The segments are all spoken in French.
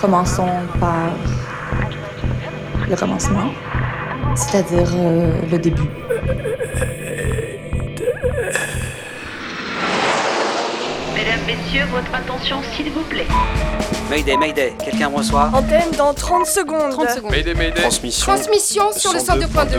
Commençons par le commencement, c'est-à-dire euh, le début. Mesdames, Messieurs, votre attention s'il vous plaît. Mayday, Mayday, quelqu'un me reçoit? Antenne dans 30 secondes. 30 secondes. Mayday, Mayday. Transmission. Transmission sur le 102.2.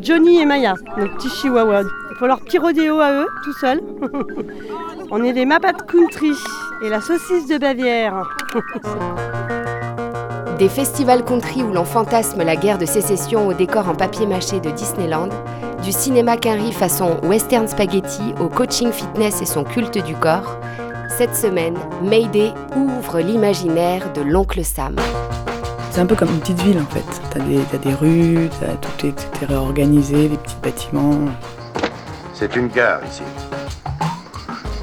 Johnny et Maya, nos petits chihuahuas. Il faut leur petit rodéo à eux, tout seuls. On est des Mapat Country et la saucisse de Bavière. Des festivals country où l'on fantasme la guerre de sécession au décor en papier mâché de Disneyland, du cinéma quinri façon western spaghetti au coaching fitness et son culte du corps, cette semaine, Mayday ouvre l'imaginaire de l'oncle Sam. C'est un peu comme une petite ville en fait. T'as des, t'as des rues, t'as- tout, est, tout est réorganisé, des petits bâtiments. C'est une gare ici.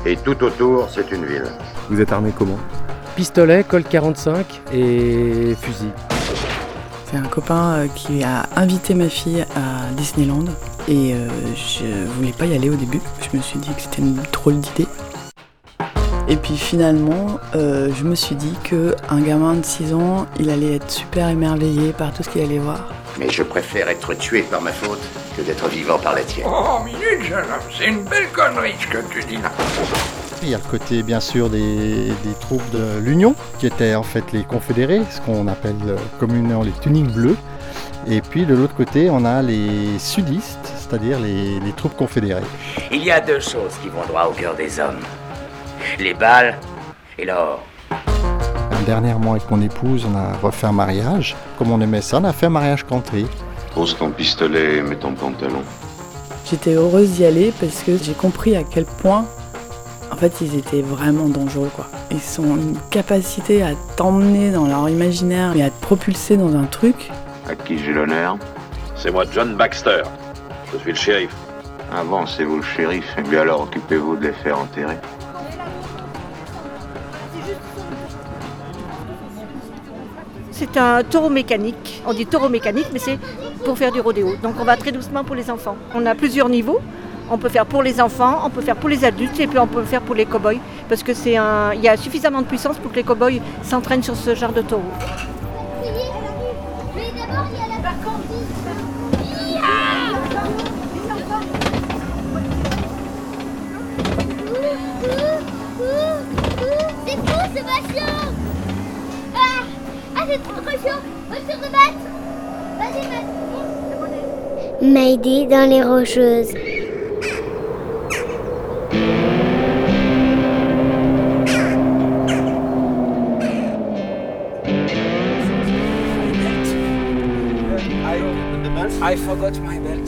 Et tout autour, c'est une ville. Vous êtes armé comment Pistolet, Colt 45 et fusil. C'est un copain euh, qui a invité ma fille à Disneyland et euh, je voulais pas y aller au début. Je me suis dit que c'était une drôle d'idée. Et puis finalement, euh, je me suis dit que un gamin de 6 ans, il allait être super émerveillé par tout ce qu'il allait voir. Mais je préfère être tué par ma faute que d'être vivant par la tienne. Oh, minute, jeune homme, c'est une belle connerie ce que tu dis là. Il y a le côté bien sûr des, des troupes de l'Union, qui étaient en fait les confédérés, ce qu'on appelle euh, communément les tuniques bleues. Et puis de l'autre côté, on a les sudistes, c'est-à-dire les, les troupes confédérées. Il y a deux choses qui vont droit au cœur des hommes. Les balles et l'or. Dernièrement, avec mon épouse, on a refait un mariage. Comme on aimait ça, on a fait un mariage country. Pose ton pistolet et mets ton pantalon. J'étais heureuse d'y aller parce que j'ai compris à quel point, en fait, ils étaient vraiment dangereux, quoi. Ils ont une capacité à t'emmener dans leur imaginaire et à te propulser dans un truc. À qui j'ai l'honneur C'est moi, John Baxter. Je suis le shérif. Avancez-vous le shérif, et bien alors occupez-vous de les faire enterrer. C'est un taureau mécanique. On dit taureau mécanique, mais c'est pour faire du rodéo. Donc on va très doucement pour les enfants. On a plusieurs niveaux. On peut faire pour les enfants, on peut faire pour les adultes et puis on peut faire pour les cow-boys. Parce que c'est un. Y a suffisamment de puissance pour que les cow-boys s'entraînent sur ce genre de taureau. Ah c'est trop trop chaud On se rebattre Vas-y, vas-y Mayday dans les rocheuses. I forgot my belt.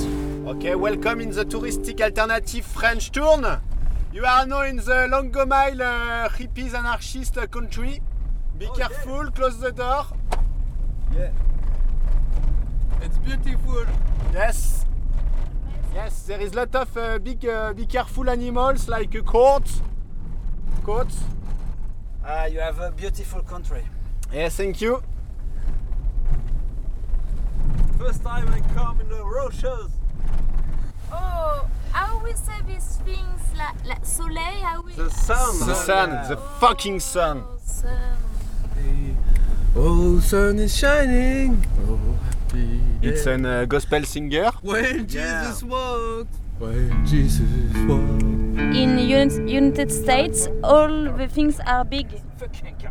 Okay, welcome in the touristic alternative French tour. You are now in the Longomile uh, hippies anarchist country. Be careful, close the door. Yeah. It's beautiful. Yes. Yes, there is lot of uh, big, uh, be careful animals like a court. Court. Ah, you have a beautiful country. Yes, thank you. First time I come in the Rochers. Oh, how we say these things? La, la soleil, how we... The sun. The sun, the fucking sun. Oh, sun is shining. Oh, happy. It's a uh, gospel singer. When Jesus walked. When Jesus walked. In Uni- United States, all the things are big.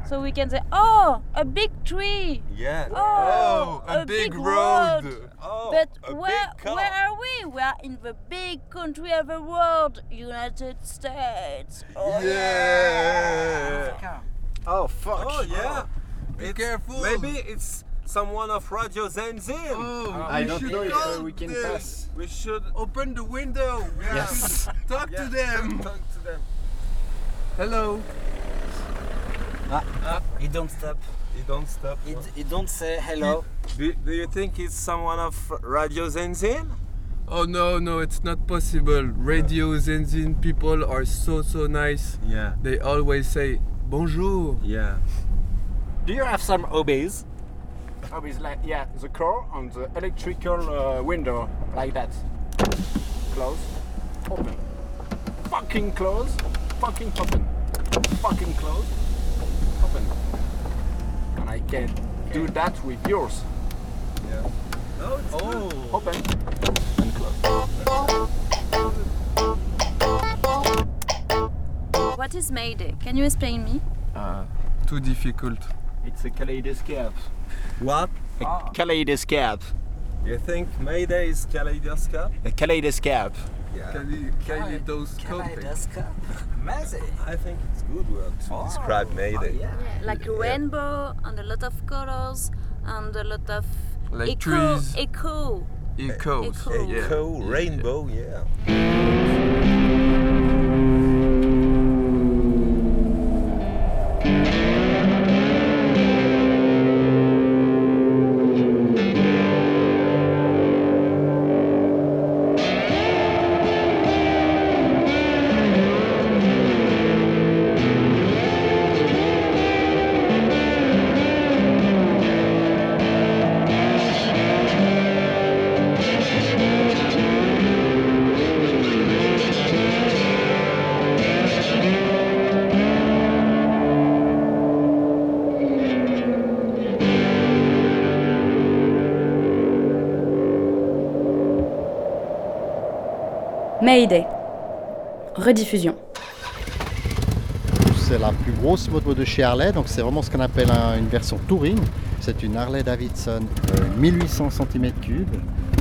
So we can say, oh, a big tree. Yeah. Oh, a, a big, big road. road. Oh, but a where big car. where are we? We are in the big country of the world, United States. Oh, Yeah. Oh fuck. Oh yeah. Be careful. Maybe it's someone of Radio Zenzin. Oh, I we don't should know if go uh, we can there. pass. We should open the window. We have Yes. Talk Yeah, to them. Talk to them. Hello. Ah, he don't stop. He don't stop. He, he don't say hello. Do, do you think it's someone of Radio Zenzin? Oh no, no, it's not possible. Radio Zenzin people are so so nice. Yeah. They always say bonjour. Yeah. Do you have some hobbies? Hobbies like yeah, the car on the electrical uh, window like that. Close. Open. Fucking close. Fucking open. Fucking close. Open. And I can do that with yours. Yeah. No, it's oh. Open and close. What is Mayday? Can you explain me? Uh, too difficult. It's a kaleidoscope. What? A ah. kaleidoscope. You think Mayday is kaleidoscope? A kaleidoscope. Yeah. Kaleidoscope. Amazing. I think it's good word to describe Mayday. Like a rainbow and a lot of colors and a lot of Like echo, trees. echo. Echoes. Echo. Yeah. Echo, rainbow, yeah. Mayday. Rediffusion. C'est la plus grosse moto de chez Harley, donc c'est vraiment ce qu'on appelle un- une version touring. C'est une Harley Davidson euh, 1800 cm3,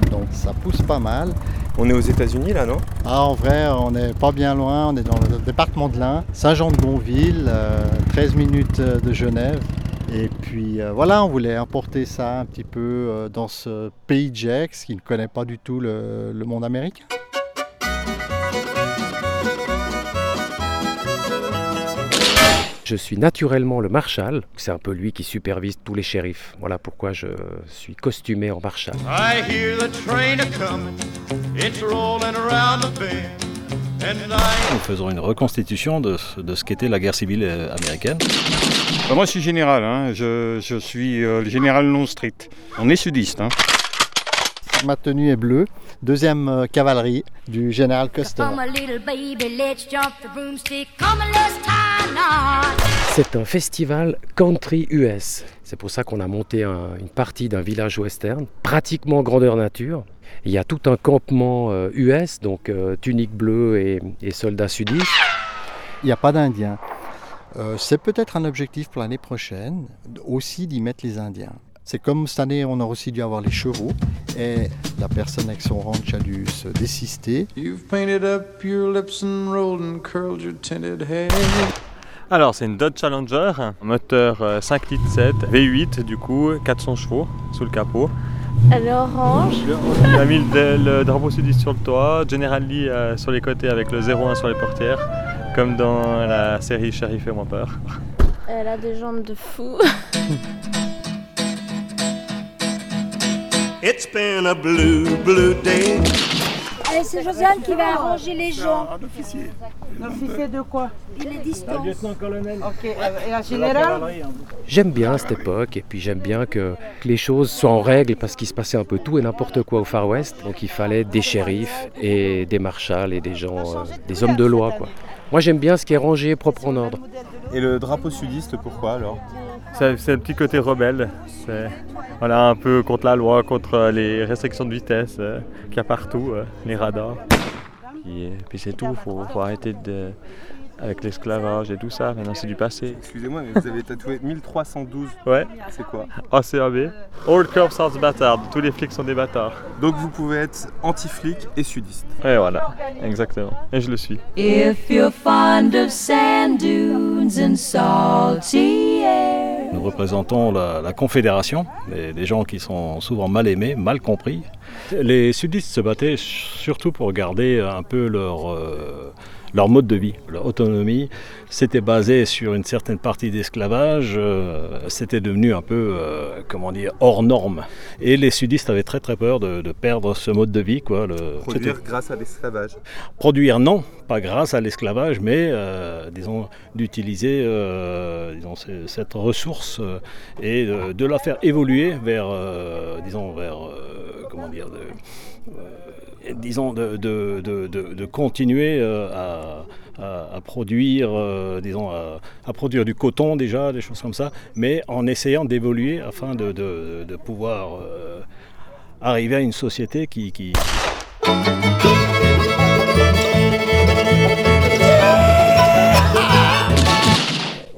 donc ça pousse pas mal. On est aux États-Unis là, non? Ah, en vrai, on n'est pas bien loin, on est dans le département de l'Ain, Saint-Jean-de-Gonville, euh, 13 minutes euh, de Genève. Et puis euh, voilà, on voulait importer ça un petit peu euh, dans ce pays Jax qui ne connaît pas du tout le- le monde américain. Je suis naturellement le marshal, c'est un peu lui qui supervise tous les shérifs. Voilà pourquoi je suis costumé en marshal. I hear the train a coming, it's rolling around the bend, and I Nous faisons une reconstitution de, ce- de ce qu'était la guerre civile euh, américaine. Bah, moi, je suis général. hein. Je, je suis euh, le général Longstreet. On est sudiste. hein. Ma tenue est bleue, deuxième euh, cavalerie du général Custer. C'est un festival country US. C'est pour ça qu'on a monté un- une partie d'un village western, pratiquement grandeur nature. Il y a tout un campement euh, US, donc euh, tunique bleue et, et soldats sudistes. Il n'y a pas d'Indiens. Euh, c'est peut-être un objectif pour l'année prochaine, aussi d'y mettre les Indiens. C'est comme cette année, on a aussi dû avoir les chevaux, et la personne avec son ranch a dû se désister. You've painted up your lips and rolled and curled your tinted hair. Alors, c'est une Dodge Challenger, moteur euh, 5 litres 7, V8 du coup, 400 chevaux sous le capot. Elle est orange. On a mis le, le drapeau sudiste sur le toit, General Lee euh, sur les côtés avec le 01 sur les portières, comme dans la série Sheriff et moi peur. Elle a des jambes de fou. It's been a blue, blue day. Allez, c'est Josiane qui va arranger les gens. Un officier. Officier de quoi Il est distant. lieutenant-colonel. Ok, et la générale J'aime bien cette époque et puis j'aime bien que, que les choses soient en règle parce qu'il se passait un peu tout et n'importe quoi au Far West. Donc il fallait des shérifs et des marshals et des gens, euh, des hommes de loi. Quoi. Moi j'aime bien ce qui est rangé et propre en ordre. Et le drapeau sudiste, pourquoi alors? C'est le petit côté rebelle. C'est un peu contre la loi, contre les restrictions de vitesse euh, qu'il y a partout, euh, les radars. Puis, euh, puis c'est tout, il faut, faut arrêter de, avec l'esclavage et tout ça, maintenant c'est du passé. Excusez-moi, mais vous avez tatoué 1312. Ouais. C'est quoi ACAB. All cops are bâtards, tous les flics sont des bâtards. Donc vous pouvez être anti-flic et sudiste. Et voilà, exactement. Et je le suis. If you're fond of sand dunes and salty air, Nous représentons la, la confédération, des, des gens qui sont souvent mal aimés, mal compris. Les sudistes se battaient surtout pour garder un peu leur, euh, leur mode de vie, leur autonomie. C'était basé sur une certaine partie d'esclavage, euh, c'était devenu un peu, euh, comment dire, hors norme. Et les sudistes avaient très très peur de, de perdre ce mode de vie. Quoi. Le, Produire grâce à l'esclavage. Produire, non, pas grâce à l'esclavage, mais euh, disons d'utiliser disons, cette ressource et de, de la faire évoluer vers, disons, vers, comment dire, de, disons, de, continuer à, à- produire, euh, disons, à, produire du coton déjà, des choses comme ça, mais en essayant d'évoluer afin de, de- pouvoir euh, arriver à une société qui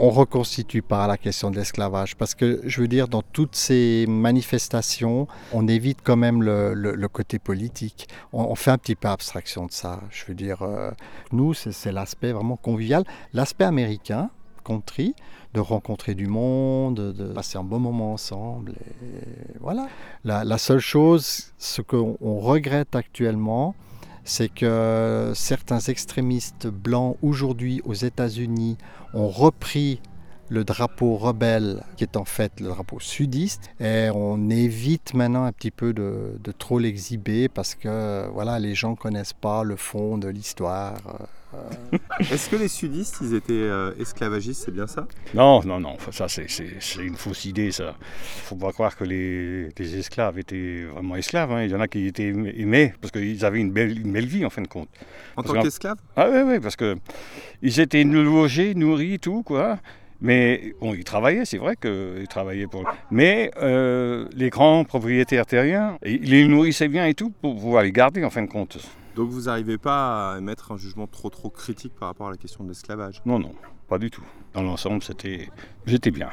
on reconstitue pas la question de l'esclavage. Parce que je veux dire dans toutes ces manifestations on évite quand même le, côté politique. On, fait un petit peu abstraction de ça. Je veux dire euh, nous c'est l'aspect vraiment convivial. L'aspect américain country de rencontrer du monde de passer un bon moment ensemble et voilà. La, la seule chose ce qu'on on regrette actuellement c'est que certains extrémistes blancs aujourd'hui aux États-Unis ont repris le drapeau rebelle, qui est en fait le drapeau sudiste, et on évite maintenant un petit peu de, de trop l'exhiber parce que voilà, les gens connaissent pas le fond de l'histoire. Euh, Est-ce que les sudistes, ils étaient euh, esclavagistes, c'est bien ça? Non, non, non, ça c'est- une fausse idée, ça. faut pas croire que les, les esclaves étaient vraiment esclaves. hein. Il y en a qui étaient aimés- parce qu'ils avaient une belle, une belle vie en fin de compte. En Parce tant qu'esclaves? Ah oui, oui, parce que ils étaient logés, nourris, tout, quoi. Mais bon, ils travaillaient, c'est vrai qu'ils travaillaient pour. Mais euh, les grands propriétaires terriens, ils les nourrissaient bien et tout pour pouvoir les garder en fin de compte. Donc vous n'arrivez pas à émettre un jugement trop trop critique par rapport à la question de l'esclavage? Non, non, pas du tout. Dans l'ensemble, c'était, j'étais bien.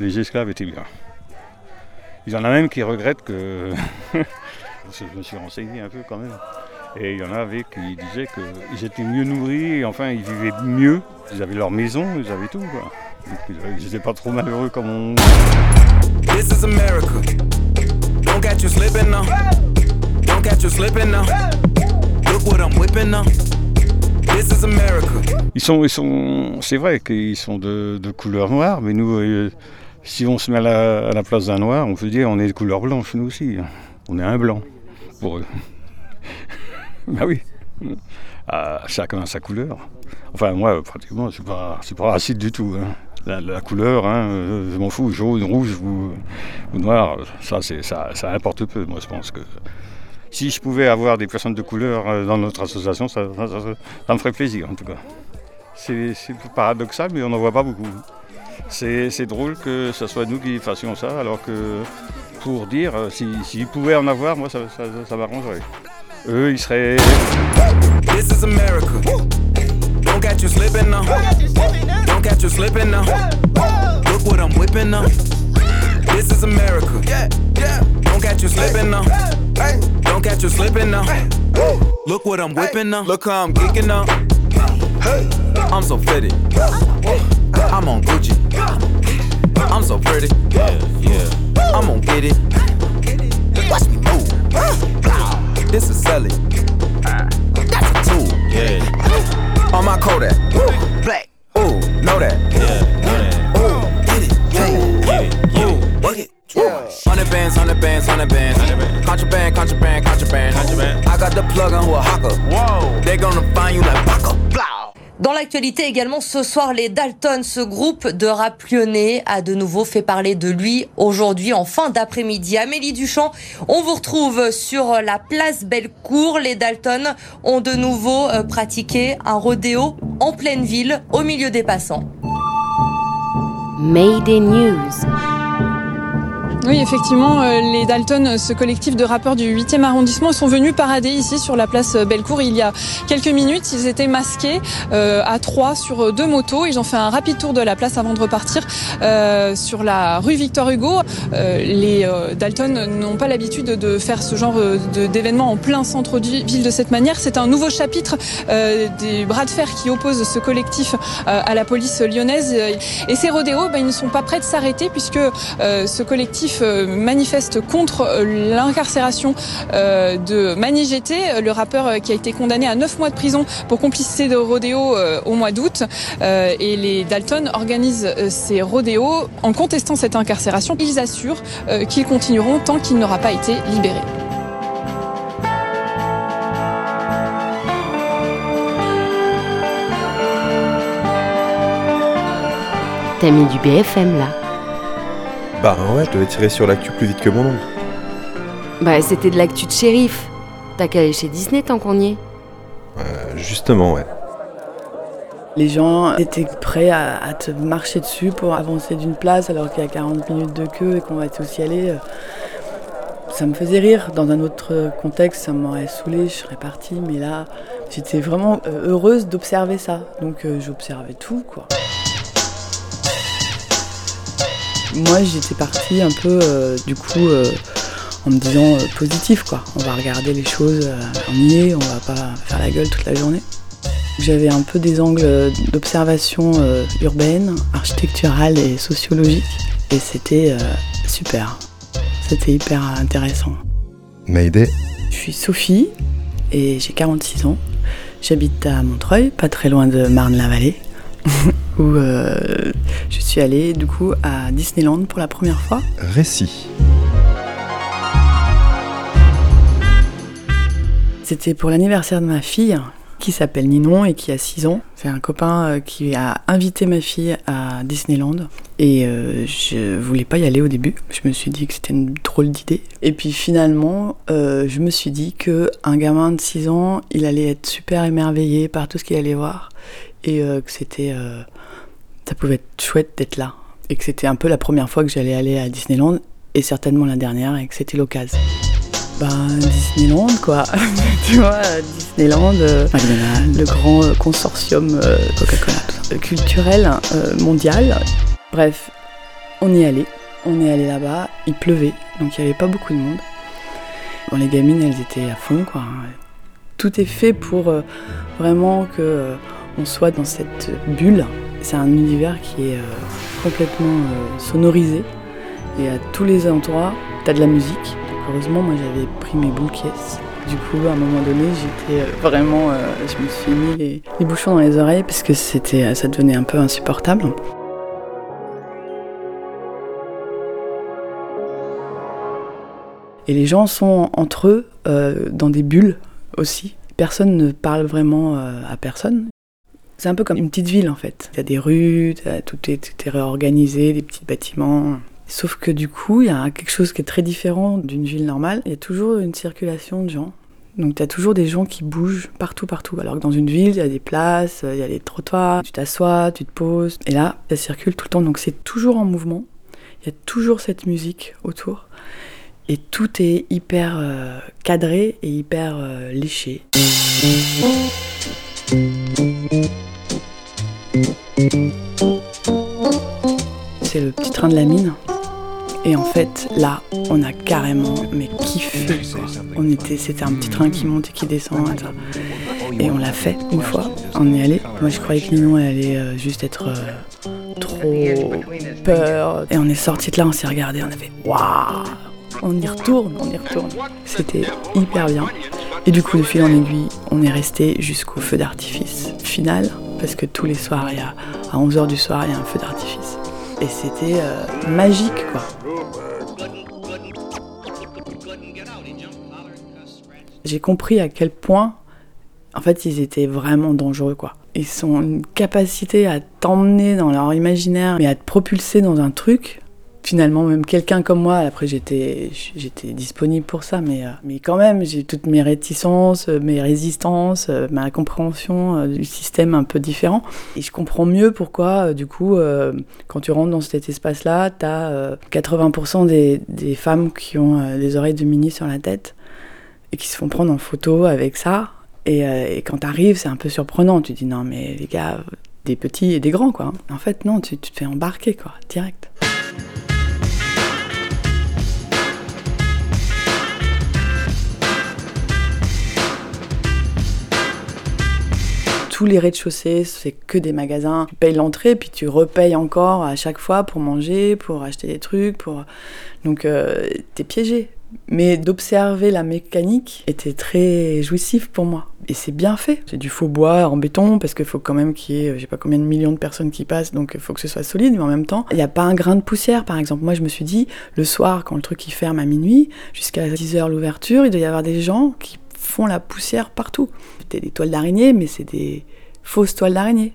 Les esclaves étaient bien. Il y en a même qui regrettent que. Parce que je me suis renseigné un peu quand même. Et il y en avait qui disaient qu'ils étaient mieux nourris, et enfin ils vivaient mieux. Ils avaient leur maison, ils avaient tout. Quoi. Donc, Ils n'étaient pas trop malheureux comme on. This is America. Don't catch you slipping now. Don't catch you slipping now. Ils sont, ils sont, c'est vrai qu'ils sont de, couleur noire, mais nous, euh, si on se met à la, place d'un noir, on peut dire on est de couleur blanche, nous aussi. On est un blanc pour eux. bah oui. Ah, chacun a sa couleur. Enfin, moi, pratiquement, suis pas, suis pas raciste du tout. hein. La, couleur, hein, je m'en fous, jaune, rouge ou, noir, ça, c'est, ça, ça importe peu. Moi, je pense que si je pouvais avoir des personnes de couleur euh, dans notre association, ça, me ferait plaisir, en tout cas. C'est paradoxal, mais on n'en voit pas beaucoup. C'est drôle que ce soit nous qui fassions ça, alors que pour dire, euh, si- s'ils pouvaient en avoir, moi, ça, ça, ça m'arrangerait. Eux, ils seraient... This is America. Don't catch you slipping now. Don't catch you slipping now. Look what I'm whipping now. This is America. Don't catch you slipping now. Don't catch you slipping now. Look what I'm whipping now. Look how I'm geeking now. I'm so fitted. I'm on Gucci. I'm so pretty. Yeah, yeah. I'm gonna get it. Watch me move. This is Sally. That's a tool. Yeah. On my Kodak. Hundred bands, hundred bands. Contraband, contraband, contraband. Contraband. I got the plug on who a hawker. Whoa. They gonna find you like Baka. Blah. Dans l'actualité également, ce soir, les Dalton, ce groupe de rap lyonnais, a de nouveau fait parler de lui aujourd'hui en fin d'après-midi. Amélie Duchamp, on vous retrouve sur la place Bellecour. Les Dalton ont de nouveau euh, pratiqué un rodéo en pleine ville, au milieu des passants. Mayday News. Oui, effectivement, euh, les Dalton, ce collectif de rappeurs du 8e arrondissement, sont venus parader ici sur la place Bellecour il y a quelques minutes. Ils étaient masqués euh, à trois sur deux motos. Ils ont fait un rapide tour de la place avant de repartir euh, sur la rue Victor Hugo. les Dalton n'ont pas l'habitude de faire ce genre d'événement en plein centre de ville de cette manière. C'est un nouveau chapitre des bras de fer qui opposent ce collectif à la police lyonnaise. Et ces rodéos, ben, ils ne sont pas prêts de s'arrêter puisque ce collectif euh, manifeste contre euh, l'incarcération euh, de Mani GT, le rappeur qui a été condamné à 9 mois de prison pour complicité de rodéo au mois d'août. Et les Dalton organisent ces rodéos en contestant cette incarcération. Ils assurent qu'ils continueront tant qu'il n'aura pas été libéré. T'as mis du BFM là bah ouais, je devais tirer sur l'actu plus vite que mon oncle. Bah c'était de l'actu de shérif. T'as qu'à aller chez Disney tant qu'on y est. Euh, justement, ouais. Les gens étaient prêts à, te marcher dessus pour avancer d'une place alors qu'il y a 40 minutes de queue et qu'on va tous y aller. Ça me faisait rire. Dans un autre contexte, ça m'aurait saoulé, je serais partie. Mais là, j'étais vraiment euh, heureuse d'observer ça. Donc euh, j'observais tout, quoi. Moi, j'étais partie un peu, euh, du coup, euh, en me disant euh, positif, quoi. On va regarder les choses, on y est, on va pas faire la gueule toute la journée. J'avais un peu des angles d'observation urbaine, architecturale et sociologique, et c'était super. C'était hyper intéressant. Mayday Je suis Sophie, et j'ai 46 ans. J'habite à Montreuil, pas très loin de Marne-la-Vallée. où euh, je suis allée du coup à Disneyland pour la première fois. Récit. C'était pour l'anniversaire de ma fille qui s'appelle Ninon et qui a 6 ans. C'est un copain euh, qui a invité ma fille à Disneyland et euh, je voulais pas y aller au début. Je me suis dit que c'était une drôle d'idée. Et puis finalement, je me suis dit que un gamin de 6 ans, il allait être super émerveillé par tout ce qu'il allait voir et que c'était ça pouvait être chouette d'être là. Et que c'était un peu la première fois que j'allais aller à Disneyland, et certainement la dernière, et que c'était l'occasion. Ben, Disneyland, quoi. tu vois, Disneyland, euh, le grand euh, consortium euh, Coca-Cola, culturel mondial. Bref, on y allait. On est allé là-bas, il pleuvait, donc il n'y avait pas beaucoup de monde. Bon, les gamines, elles étaient à fond, quoi. Tout est fait pour vraiment que on soit dans cette bulle c'est un univers qui est euh, complètement euh, sonorisé et à tous les endroits, t'as de la musique. heureusement, moi j'avais pris mes boules Du coup, à un moment donné, j'étais euh, vraiment, je me suis mis les, bouchons dans les oreilles parce que ça devenait un peu insupportable. Et les gens sont entre eux dans des bulles aussi. Personne ne parle vraiment à personne. C'est un peu comme une petite ville en fait. Il y a des rues, tout est, réorganisé, des petits bâtiments. Sauf que du coup, il y a quelque chose qui est très différent d'une ville normale. Il y a toujours une circulation de gens. Donc tu as toujours des gens qui bougent partout, partout. Alors que dans une ville, il y a des places, il y a des trottoirs, tu t'assois, tu te poses. Et là, ça circule tout le temps. Donc c'est toujours en mouvement. Il y a toujours cette musique autour. Et tout est hyper euh, cadré et hyper euh, léché. C'est le petit train de la mine. Et en fait, là, on a carrément mais kiffé. On était, c'était un petit train qui monte et qui descend. Et, on l'a fait une fois. On est allé. Moi, je croyais que Ninon allait euh, juste être euh, trop peur. Et on est sorti de là, on s'est regardé, on a fait waouh. On y retourne, on y retourne. C'était hyper bien. Et du coup, de fil en aiguille, on est resté jusqu'au feu d'artifice final parce que tous les soirs, il y a, à 11h du soir, il y a un feu d'artifice. Et c'était euh, magique, quoi. J'ai compris à quel point, en fait, ils étaient vraiment dangereux, quoi. Ils ont une capacité à t'emmener dans leur imaginaire, mais à te propulser dans un truc finalement même quelqu'un comme moi, après j'étais j'étais disponible pour ça, mais, euh, mais quand même j'ai toutes mes réticences, euh, mes résistances, euh, ma compréhension du système un peu différent. Et je comprends mieux pourquoi du coup quand tu rentres dans cet espace-là, tu as 80% des, femmes qui ont des oreilles de mini sur la tête et qui se font prendre en photo avec ça. Et, quand tu arrives, c'est un peu surprenant. Tu dis non mais les gars, des petits et des grands quoi. En fait non, tu te fais embarquer quoi, direct. Tous les rez-de-chaussée, c'est que des magasins. Tu payes l'entrée, puis tu repayes encore à chaque fois pour manger, pour acheter des trucs. Pour... Donc, euh, t'es piégé. Mais d'observer la mécanique était très jouissif pour moi. Et c'est bien fait. C'est du faux bois en béton parce qu'il faut quand même qu'il y ait, je sais pas combien de millions de personnes qui passent, donc il faut que ce soit solide, mais en même temps, il n'y a pas un grain de poussière par exemple. Moi je me suis dit, le soir, quand le truc il ferme à minuit, jusqu'à 10h l'ouverture, il doit y avoir des gens qui font la poussière partout. C'était des toiles d'araignée, mais c'est des fausses toiles d'araignée.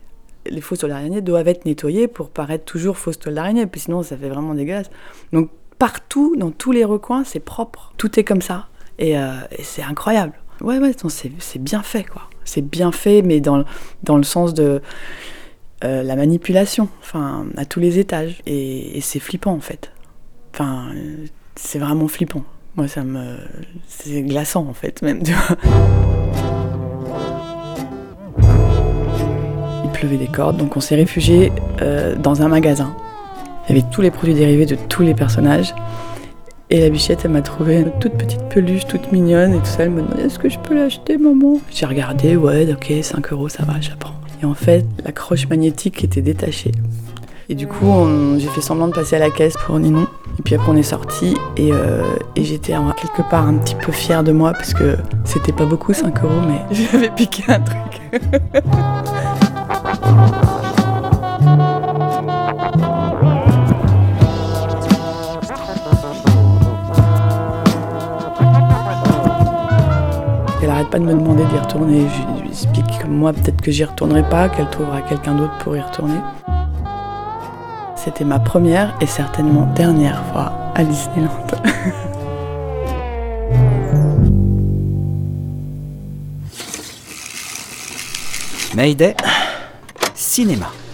Les fausses toiles d'araignée doivent être nettoyées pour paraître toujours fausses toiles d'araignée, puis sinon ça fait vraiment dégueulasse. Donc partout, dans tous les recoins, c'est propre. Tout est comme ça. Et, euh, c'est incroyable. Ouais, ouais, c'est bien fait, quoi. C'est bien fait, mais dans, dans le sens de euh, la manipulation, enfin, à tous les étages. Et, c'est flippant, en fait. Enfin, c'est vraiment flippant. Moi, ça me. C'est glaçant, en fait, même. Il pleuvait des cordes, donc on s'est réfugié euh, dans un magasin. Il y avait tous les produits dérivés de tous les personnages. Et la bichette, elle m'a trouvé une toute petite peluche, toute mignonne et tout ça. Elle me demandait Est-ce que je peux l'acheter, maman? J'ai regardé, ouais, ok, 5 euros, ça va, j'apprends. Et en fait, la croche magnétique était détachée. Et du coup, j'ai fait semblant de passer à la caisse pour Ninon. Et puis après, on est sorti et, euh, et j'étais quelque part un petit peu fière de moi parce que c'était pas beaucoup 5 euros, mais j'avais piqué un truc. Elle arrête pas de me demander d'y retourner. Je lui explique que moi, peut-être que j'y retournerai pas, qu'elle trouvera quelqu'un d'autre pour y retourner. C'était ma première et certainement dernière fois à Disneyland. Mayday. Cinéma.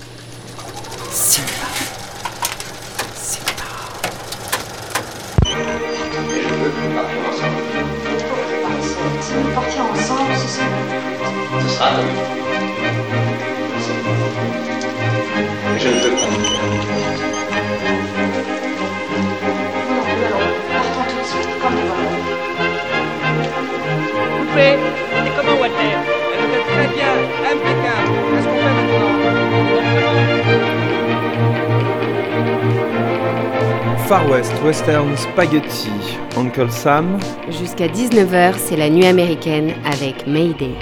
Far West Western Spaghetti, Uncle Sam. Jusqu'à 19h, c'est la nuit américaine avec Mayday.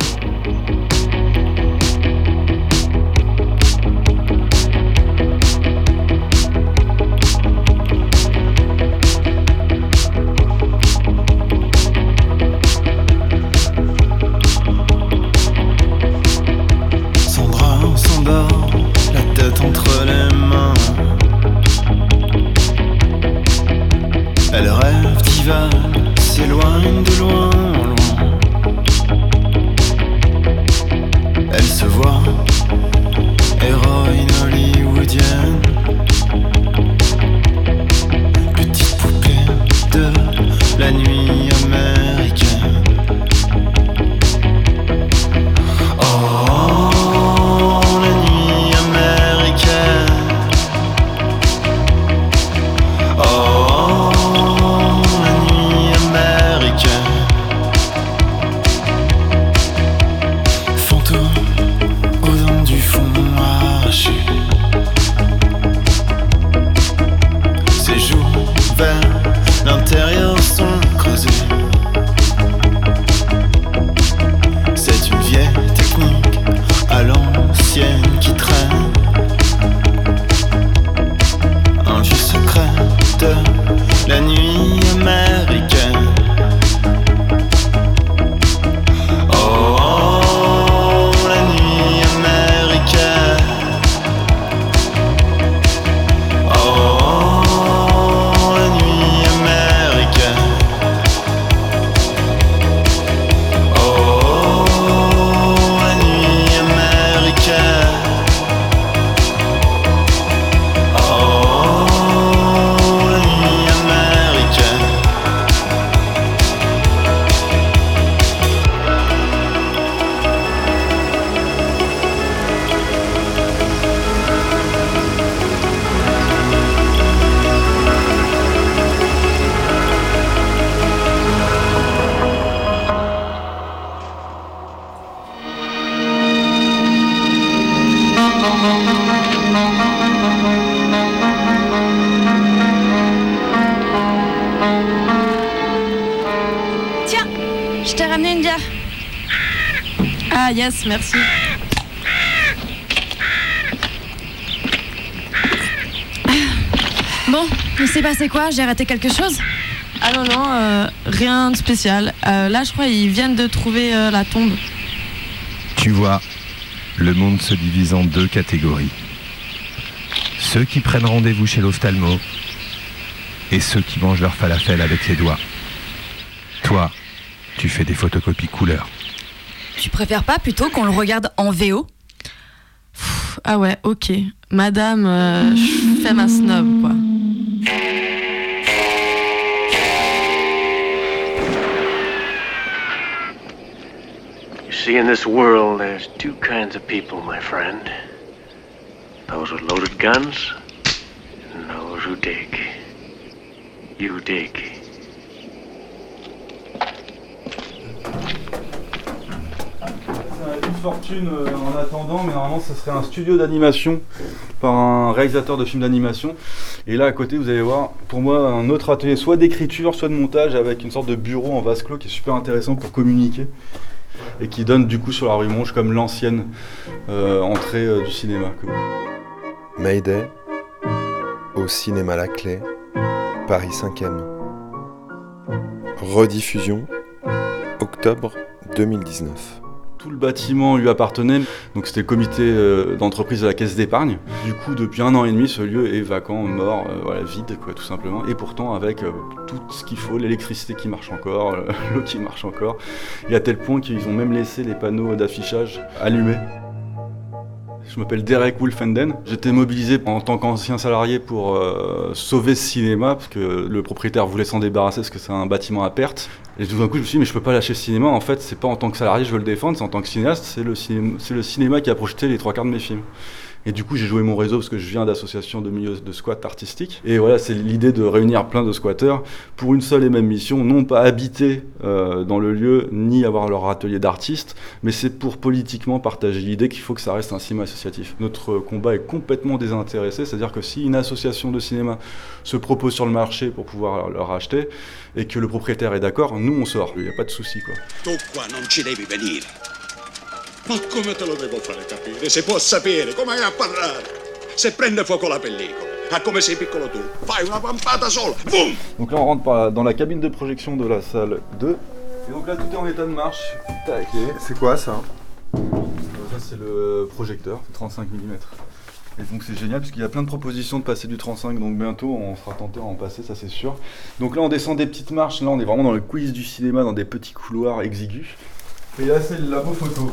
Ah merci. Bon, il s'est passé quoi? J'ai raté quelque chose? Ah non, non, euh, rien de spécial. Euh, là, je crois ils viennent de trouver euh, la tombe. Tu vois, le monde se divise en deux catégories. Ceux qui prennent rendez-vous chez l'ophtalmo et ceux qui mangent leur falafel avec les doigts. Toi, tu fais des photocopies couleur. Tu préfères pas plutôt qu'on le regarde en VO Pff, ah ouais, ok. Madame, euh, je fais ma snob, quoi. You see, in this world, there's two kinds of people, my friend. Those with loaded guns, and those who dig. You dig. Une fortune euh, en attendant, mais normalement ça serait un studio d'animation par un réalisateur de films d'animation. Et là à côté, vous allez voir, pour moi, un autre atelier, soit d'écriture, soit de montage, avec une sorte de bureau en vase clos qui est super intéressant pour communiquer et qui donne du coup sur la rue Monge comme l'ancienne euh, entrée euh, du cinéma. Mayday, au cinéma La Clé, Paris 5e. Rediffusion, octobre 2019. Tout le bâtiment lui appartenait, donc c'était le comité euh, d'entreprise de la caisse d'épargne. Du coup, depuis un an et demi, ce lieu est vacant, mort, euh, voilà, vide, tout simplement. Et pourtant, avec euh, tout ce qu'il faut, l'électricité qui marche encore, l'eau qui marche encore, et à tel point qu'ils ont même laissé les panneaux d'affichage allumés. Je m'appelle Derek Wolfenden. J'étais mobilisé en tant qu'ancien salarié pour euh, sauver ce cinéma, parce que le propriétaire voulait s'en débarrasser parce que c'est un bâtiment à perte. Et tout d'un coup, je me suis dit, mais je peux pas lâcher ce cinéma. En fait, c'est pas en tant que salarié que je veux le défendre, c'est en tant que cinéaste, le, c'est le cinéma qui a projeté les trois quarts de mes films. Et du coup, j'ai joué mon réseau parce que je viens d'associations de milieux de squat artistiques. Et voilà, c'est l'idée de réunir plein de squatteurs pour une seule et même mission, non pas habiter euh, dans le lieu ni avoir leur atelier d'artistes, mais c'est pour politiquement partager l'idée qu'il faut que ça reste un cinéma associatif. Notre combat est complètement désintéressé, c'est-à-dire que si une association de cinéma se propose sur le marché pour pouvoir leur acheter et que le propriétaire est d'accord, nous on sort. Il n'y a pas de souci quoi. Ma come te lo devo fare capire? Se può sapere, come hai a parlare? Se prende fuoco la pellicola, a come sei piccolo tu, fai una pampata sola, boom! Donc là, on rentre dans la cabine de projection de la salle 2. Et donc là, tout est en état de marche. Tac. C'est quoi ça Ça, c'est le projecteur, 35 mm. Et donc c'est génial parce qu'il y a plein de propositions de passer du 35, donc bientôt on sera tenté à en passer, ça c'est sûr. Donc là on descend des petites marches, là on est vraiment dans le quiz du cinéma, dans des petits couloirs exigus. Et là c'est le labo photo.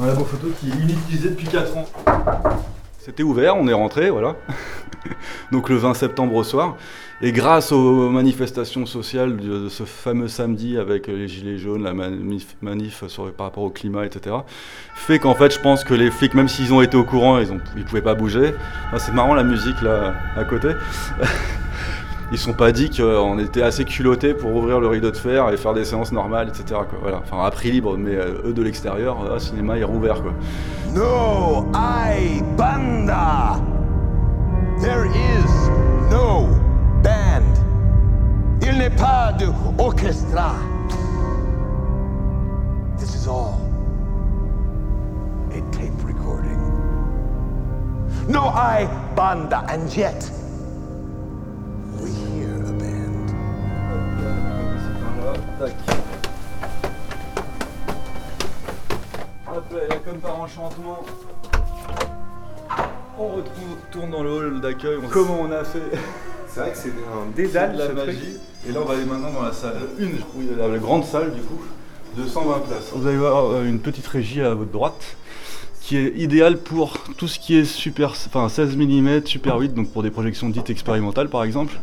Un labo photo qui est inutilisé depuis 4 ans. C'était ouvert, on est rentré, voilà. Donc le 20 septembre au soir. Et grâce aux manifestations sociales de, ce fameux samedi avec les gilets jaunes, la manif, par rapport au climat, etc., fait qu'en fait je pense que les flics, même s'ils ont été au courant, ils ne pouvaient pas bouger. Ah, C'est marrant la musique là à côté. Ils sont pas dit qu'on était assez culottés pour ouvrir le rideau de fer et faire des séances normales, etc. Voilà. Enfin, à prix libre, mais euh, eux de l'extérieur, le cinéma est rouvert. Quoi. No hay banda. There is no band. Il n'est pas de orchestra. This is all a tape recording. No hay banda, and yet comme par enchantement, on retrouve, tourne dans le hall d'accueil. on- Comment on a fait C'est vrai que c'est un dédale, de la ce truc. magie. Et là, on va aller maintenant dans la salle 1, oui, la, la grande salle du coup, de 120 places. Vous allez voir euh, une petite régie à votre droite qui est idéale pour tout ce qui est super, enfin 16 mm, super 8, donc pour des projections dites expérimentales par exemple,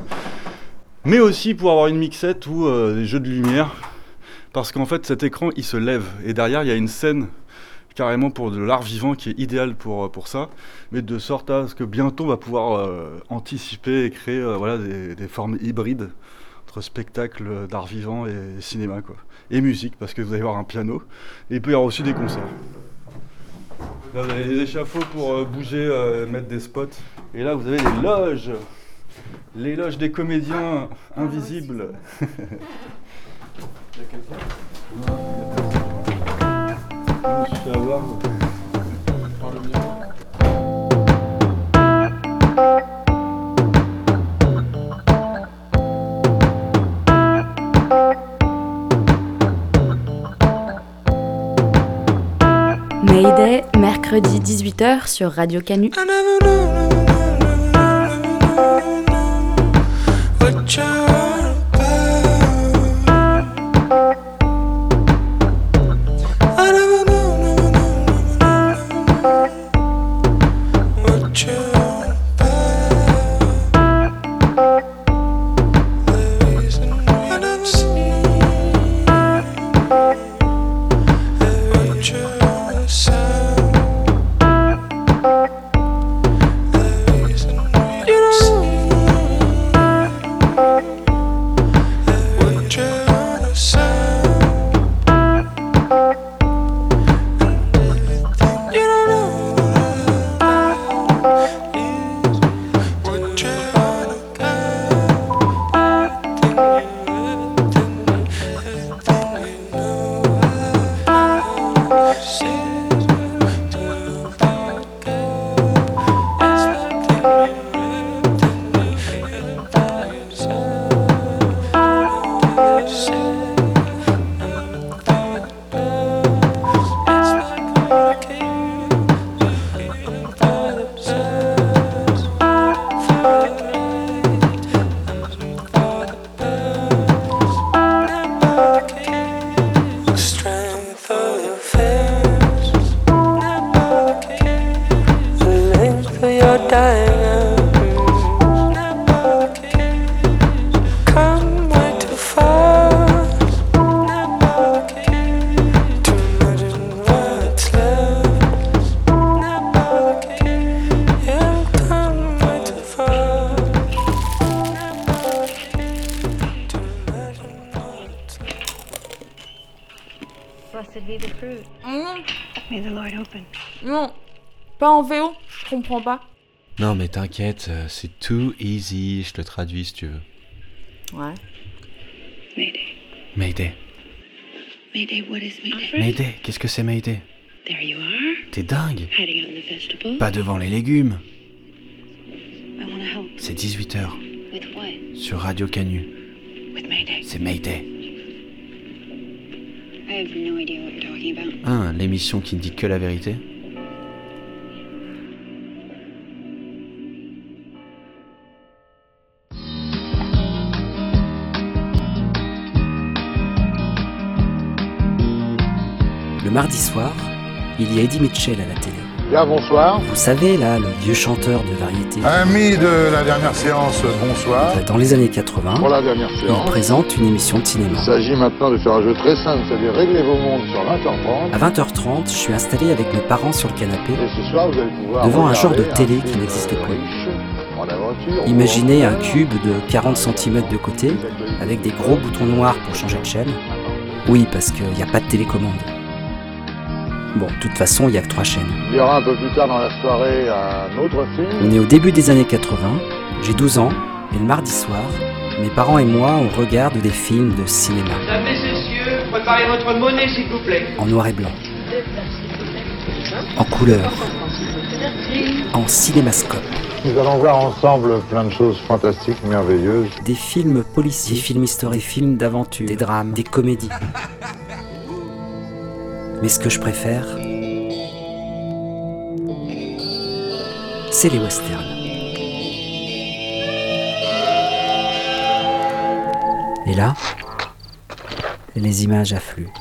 mais aussi pour avoir une mixette ou euh, des jeux de lumière, parce qu'en fait cet écran il se lève et derrière il y a une scène carrément pour de l'art vivant qui est idéal pour, pour ça, mais de sorte à ce que bientôt on va pouvoir euh, anticiper et créer euh, voilà, des, des formes hybrides entre spectacle d'art vivant et cinéma quoi. Et musique parce que vous allez voir un piano et il peut y avoir aussi des concerts. Là, vous avez des échafauds pour euh, bouger, euh, mettre des spots. Et là, vous avez les loges. Les loges des comédiens invisibles. Il y a quelqu'un? Mayday, mercredi 18h sur Radio Canu. you. Non, pas en VO, je comprends pas. Non mais t'inquiète, euh, c'est too easy, je te traduis si tu veux. Ouais. Mayday. Mayday. Mayday, what is Mayday? Mayday, qu'est-ce que c'est Mayday? There you are. T'es dingue Hiding out in the vegetable. Pas devant les légumes. I wanna help. C'est 18h With what? sur Radio Canu. With Mayday. C'est Mayday. Ah, l'émission qui ne dit que la vérité Le mardi soir, il y a Eddie Mitchell à la télé. Bien, bonsoir. Vous savez, là, le vieux chanteur de variété. Amis de la dernière séance, bonsoir. Dans les années 80, Pour la dernière il présente une émission de cinéma. il s'agit maintenant de faire un jeu très simple, c'est-à-dire régler vos montres sur 20h30. À 20h30, je suis installé avec mes parents sur le canapé, Et ce soir, vous allez pouvoir devant un genre de télé qui n'existe plus. Imaginez un cube de 40 cm de côté, avec des gros boutons noirs pour changer de chaîne. Oui, parce qu'il n'y a pas de télécommande. Bon, de toute façon, il n'y a que trois chaînes. Il y aura un peu plus tard dans la soirée un autre film. On est au début des années 80, j'ai 12 ans, et le mardi soir, mes parents et moi, on regarde des films de cinéma, Mesdames, messieurs, préparez votre monnaie, s'il vous plaît. en noir et blanc, en couleur, en cinémascope. Nous allons voir ensemble plein de choses fantastiques, merveilleuses. Des films policiers, des films historiques, des films d'aventure, des drames, des comédies. Mais ce que je préfère, c'est les westerns. Et là, les images affluent.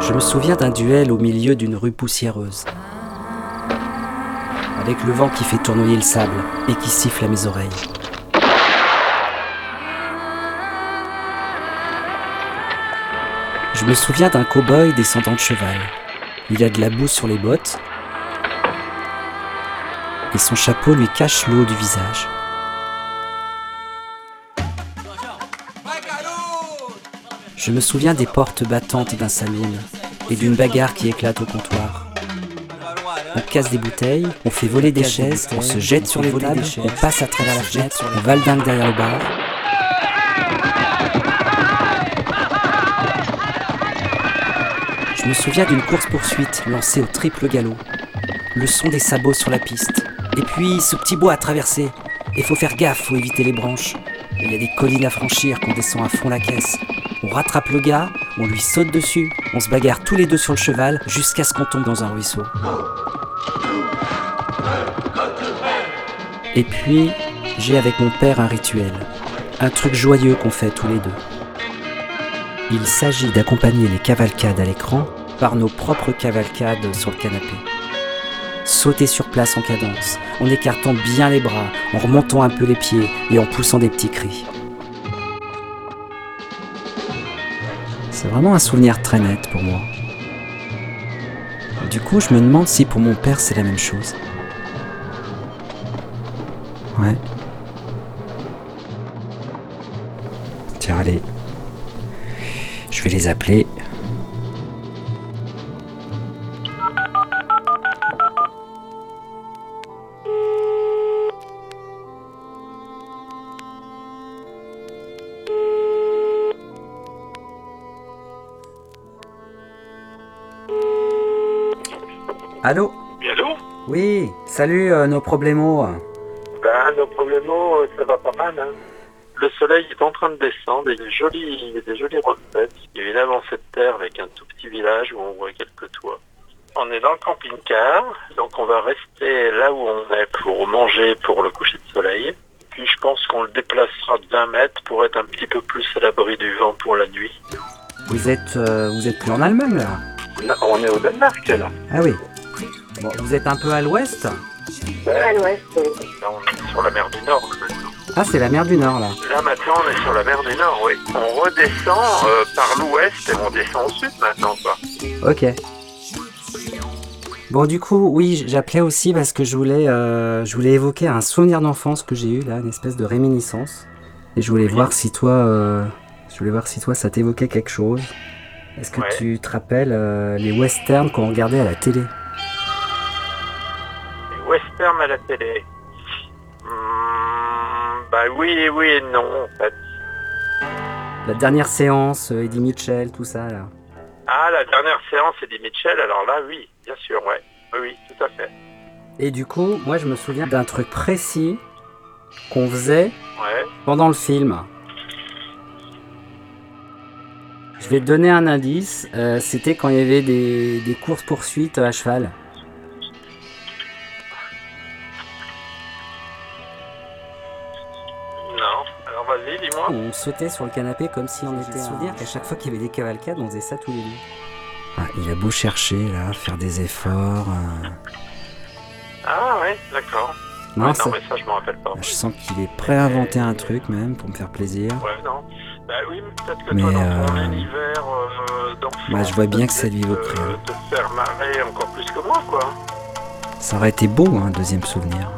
Je me souviens d'un duel au milieu d'une rue poussiéreuse. Avec le vent qui fait tournoyer le sable et qui siffle à mes oreilles. Je me souviens d'un cow-boy descendant de cheval. Il a de la boue sur les bottes et son chapeau lui cache l'eau du visage. Je me souviens des portes battantes d'un saloon et d'une bagarre qui éclate au comptoir. On casse des bouteilles, on fait voler des chaises, on se jette sur les tables, on passe à travers la fenêtre, on valdingue derrière le bar. Je me souviens d'une course-poursuite lancée au triple galop. Le son des sabots sur la piste. Et puis ce petit bois à traverser. Il faut faire gaffe, faut éviter les branches. Il y a des collines à franchir qu'on descend à fond la caisse. On rattrape le gars, on lui saute dessus, on se bagarre tous les deux sur le cheval jusqu'à ce qu'on tombe dans un ruisseau. Et puis, j'ai avec mon père un rituel, un truc joyeux qu'on fait tous les deux. Il s'agit d'accompagner les cavalcades à l'écran par nos propres cavalcades sur le canapé. Sauter sur place en cadence, en écartant bien les bras, en remontant un peu les pieds et en poussant des petits cris. C'est vraiment un souvenir très net pour moi. Du coup, je me demande si pour mon père c'est la même chose. Ouais. Tiens, allez. Les appeler. Allô? Oui, allô? Oui, salut euh, nos problèmes. Ben, nos problèmes, euh, ça va pas mal. Hein. Le soleil est en train de descendre et il y a des jolies, des jolies recettes. Il y a une avancée de terre avec un tout petit village où on voit quelques toits. On est dans le camping-car, donc on va rester là où on est pour manger pour le coucher de soleil. Puis je pense qu'on le déplacera de 20 mètres pour être un petit peu plus à l'abri du vent pour la nuit. Vous êtes, euh, vous êtes plus en Allemagne là Non, on est au Danemark là. Ah oui. Bon, vous êtes un peu à l'ouest À l'ouest. Là, on est sur la mer du Nord. maintenant. Ah, c'est la mer du Nord là. Là maintenant on est sur la mer du Nord, oui. On redescend euh, par l'ouest et on descend au sud maintenant quoi. Ok. Bon, du coup, oui, j'appelais aussi parce que je voulais, euh, je voulais évoquer un souvenir d'enfance que j'ai eu là, une espèce de réminiscence. Et je voulais voir si toi, euh, je voulais voir si toi, ça t'évoquait quelque chose. Est-ce que tu te rappelles euh, les westerns qu'on regardait à la télé? Les westerns à la télé. Hmm, bah oui et oui et non en fait. La dernière séance, euh, Eddie Mitchell, tout ça là. Ah la dernière séance Eddie Mitchell, alors là oui, bien sûr, ouais. Oui, oui, tout à fait. Et du coup, moi, je me souviens d'un truc précis qu'on faisait Ouais. pendant le film. Je vais te donner un indice. euh, C'était quand il y avait des, des courses-poursuites à cheval. On sautait sur le canapé comme si on était. souvenir qu'à chaque fois qu'il y avait des cavalcades, on faisait ça tous les deux. Ah, il a beau chercher là, faire des efforts. euh, Ah ouais, d'accord. Non, Ouais, ça- non mais ça je m'en rappelle pas. Je sens qu'il est prêt à inventer un truc même pour me faire plaisir. Ouais, non. Bah oui, mais peut-être que Mais, toi dans ton euh, univers euh, d'enfant, Bah, je vois bien que ça lui vaut peut-être, prix. te faire marrer encore plus que moi, quoi. Ça aurait été beau, un deuxième souvenir.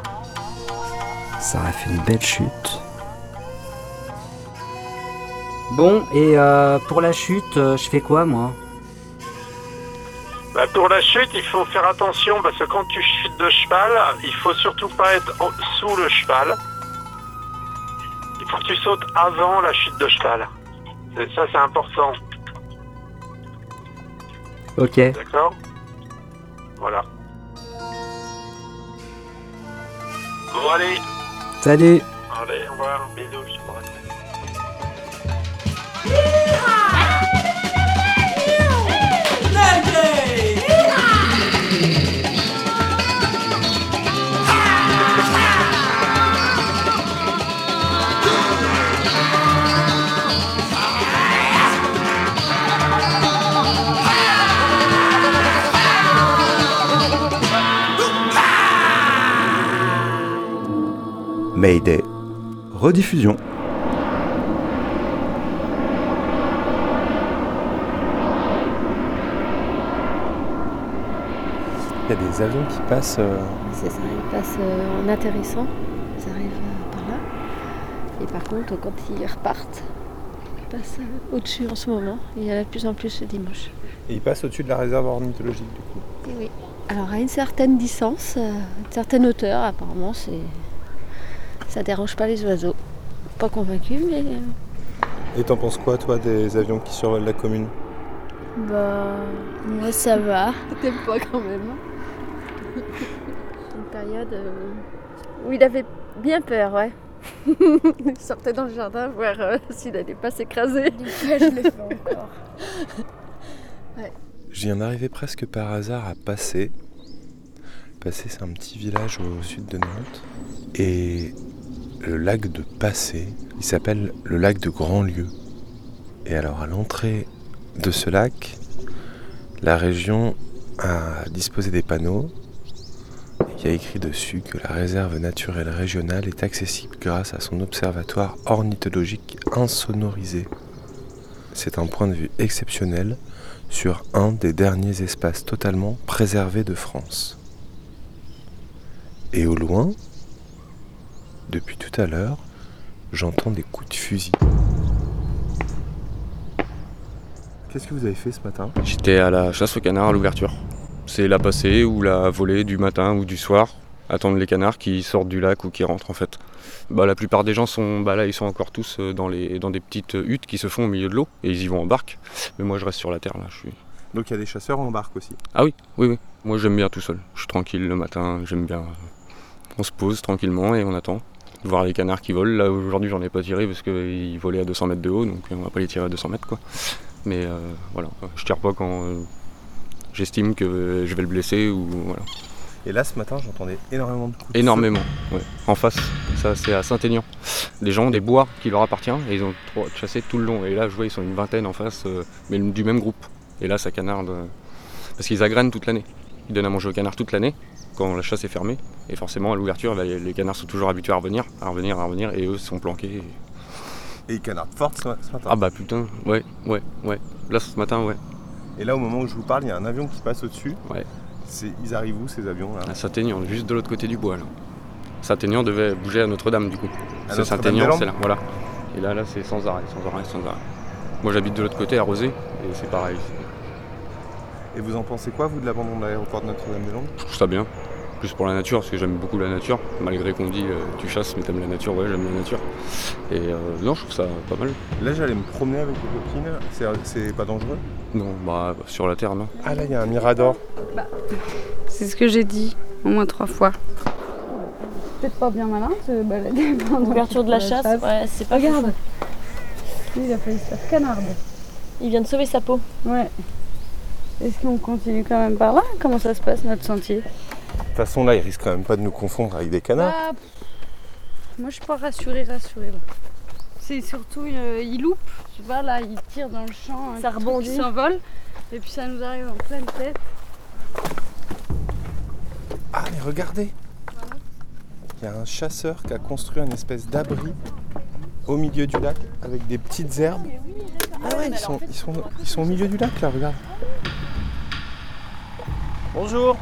Ça aurait fait une belle chute. Bon, et euh, pour la chute, euh, je fais quoi moi? Bah, pour la chute, il faut faire attention parce que quand tu chutes de cheval, il faut surtout pas être en- sous le cheval. Il faut que tu sautes avant la chute de cheval. C'est- Ça, c'est important. Ok. D'accord? Voilà. Bon, allez. Salut Allez, au revoir. Bisous. Mayday. Rediffusion. Il y a des avions qui passent. euh, C'est ça, ils passent euh, en atterrissant, ils arrivent euh, par là. Et par contre, quand ils repartent, passe euh, au-dessus en ce moment. Il y en a de plus en plus ce dimanche. Et il passe au-dessus de la réserve ornithologique du coup. Et oui. Alors à une certaine distance, euh, une certaine hauteur, apparemment, c'est ça dérange pas les oiseaux. Pas convaincu, mais Et t'en penses quoi toi des avions qui survolent la commune? bah moi ça va. T'aimes pas quand même. Période euh, où il avait bien peur, ouais. il sortait dans le jardin voir euh, s'il n'allait pas s'écraser. je le fais encore. ouais. Je viens d'arriver presque par hasard à Passé. Passé, c'est un petit village au sud de Nantes. Et le lac de Passé, il s'appelle le lac de Grandlieu. Et alors, à l'entrée de ce lac, la région a disposé des panneaux. Il y a écrit dessus que la réserve naturelle régionale est accessible grâce à son observatoire ornithologique insonorisé. C'est un point de vue exceptionnel sur un des derniers espaces totalement préservés de France. Et au loin, depuis tout à l'heure, j'entends des coups de fusil. Qu'est-ce que vous avez fait ce matin? J'étais à la chasse au canard à l'ouverture. C'est la passée ou la volée du matin ou du soir. Attendre les canards qui sortent du lac ou qui rentrent en fait. Bah, la plupart des gens sont bah, là, ils sont encore tous euh, dans, les, dans des petites huttes qui se font au milieu de l'eau et ils y vont en barque. Mais moi je reste sur la terre là. Je suis... Donc il y a des chasseurs en barque aussi. Ah oui, oui, oui. Moi j'aime bien tout seul. Je suis tranquille le matin, j'aime bien. On se pose tranquillement et on attend. Voir les canards qui volent. Là aujourd'hui j'en ai pas tiré parce qu'ils volaient à 200 mètres de haut donc on va pas les tirer à 200 mètres quoi. Mais euh, voilà, je tire pas quand euh, j'estime que je vais le blesser ou voilà. Et là ce matin j'entendais énormément de coups de Énormément, ouais. En face, ça c'est à Saint-Aignan. Les gens ont des bois qui leur appartiennent et ils ont chassé tout le long. Et là je vois ils sont une vingtaine en face, euh, mais du même groupe. Et là ça canarde. euh, parce qu'ils agrènent toute l'année. Ils donnent à manger aux canards toute l'année quand la chasse est fermée. Et forcément à l'ouverture, bah, les canards sont toujours habitués à revenir, à revenir, à revenir, et eux sont planqués. Et ils canardent fort ce matin. Ah bah putain, ouais, ouais, ouais. Là ce matin, ouais. Et là au moment où je vous parle, il y a un avion qui passe au-dessus. Ouais. C'est- Ils arrivent où ces avions là À Saint-Aignan, juste de l'autre côté du bois là. Saint-Aignan devait bouger à Notre-Dame du coup. À C'est Saint-Aignan, c'est là, voilà. Et là, là c'est sans arrêt, sans arrêt, sans arrêt. Moi j'habite de l'autre côté à Rosé, et c'est pareil. Et vous en pensez quoi vous de l'abandon de l'aéroport de Notre-Dame-des-Landes? Je trouve ça bien. Plus pour la nature, parce que j'aime beaucoup la nature. Malgré qu'on dit euh, tu chasses mais t'aimes la nature, ouais j'aime la nature. Et euh, non, je trouve ça pas mal. Là j'allais me promener avec les copines, c'est- c'est pas dangereux? Non, bah sur la terre non. Ah là il y a un mirador. C'est ce que j'ai dit au moins trois fois. Peut-être pas bien malin de se balader pendant Ouverture de la chasse, ouais, c'est pas Regarde. fou. Lui, il a failli se faire canarde. Il vient de sauver sa peau. Ouais. Est-ce qu'on continue quand même par là? Comment ça se passe notre sentier? Toute façon là il risque quand même pas de nous confondre avec des canards. Bah, pff, Moi je suis pas rassurée, rassurée là. C'est surtout, euh, il loupe, tu vois là, il tire dans le champ, Ça rebondit. qui s'envole, et puis ça nous arrive en pleine tête. Ah mais regardez Il y a un chasseur qui a construit une espèce d'abri au milieu du lac avec des petites herbes. Ah ouais, ils sont, ils sont, ils sont au milieu du lac là, regarde. Bonjour,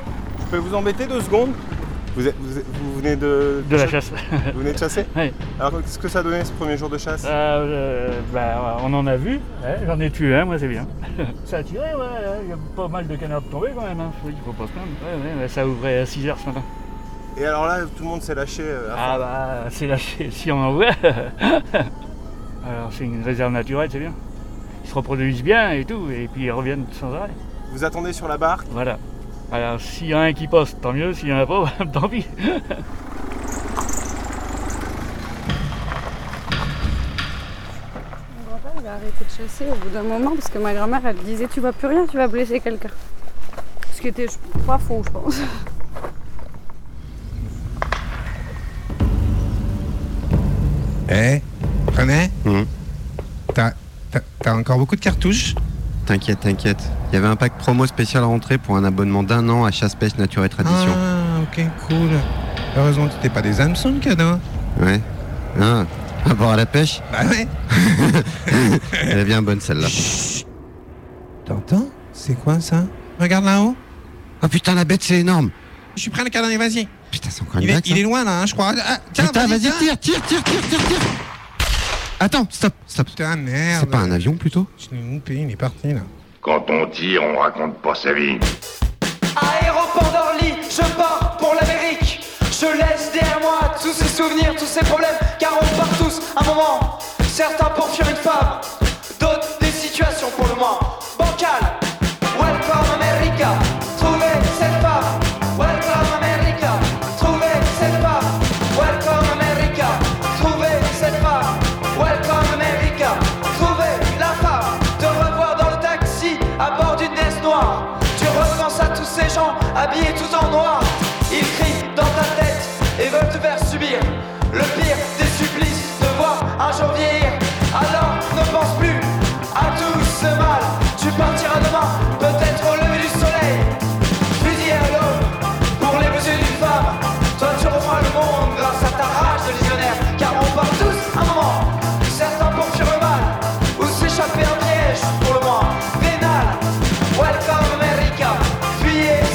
peux vous embêter deux secondes vous, êtes- vous, êtes- vous venez de... De la chasse. Vous venez de chasser Oui. Alors qu'est-ce que ça a donné ce premier jour de chasse Euh, euh, bah, on en a vu, j'en ai tué un, moi c'est bien. ça a tiré, ouais, il y a pas mal de canards tombés quand même, hein. il faut pas se plaindre. Ouais, ouais, ça ouvrait à 6h ce matin. Et alors là, tout le monde s'est lâché. euh, Ah bah, c'est lâché, si on en voit. Alors c'est une réserve naturelle, c'est bien. Ils se reproduisent bien et tout, et puis ils reviennent sans arrêt. Vous attendez sur la barque Voilà. Alors s'il y en a un qui poste, tant mieux, s'il y en a pas, tant pis. Mon grand-père il a arrêté de chasser au bout d'un moment parce que ma grand-mère elle disait tu vas plus rien, tu vas blesser quelqu'un. Ce qui était je- pas faux je pense. Eh, René? T'as- t'as encore beaucoup de cartouches? T'inquiète, t'inquiète. Il y avait un pack promo spécial à rentrer pour un abonnement d'un an à Chasse, Pêche, Nature et Tradition. Ah, ok, cool. Heureusement que t'es pas des hameçons, le cadeau. Ouais. Ah, rapport à la pêche Bah ouais. Elle est bien bonne celle-là. T'entends? C'est quoi ça? Regarde là-haut. Oh putain, la bête c'est énorme Je suis prêt à le cadrer, vas-y. Putain, c'est encore une Il est, bête, il est loin là, hein, je crois. Ah, tiens, Putain, vas-y, tire, tire, tire, tire, tire, tire Attends, stop, stop. Putain, merde. C'est pas un avion plutôt? Je l'ai loupé, il est parti là. Quand on tire, on raconte pas sa vie. Aéroport d'Orly, je pars pour l'Amérique. Je laisse derrière moi tous ces souvenirs, tous ces problèmes, car on part tous un moment. Certains pour fuir une femme,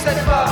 fuyez cette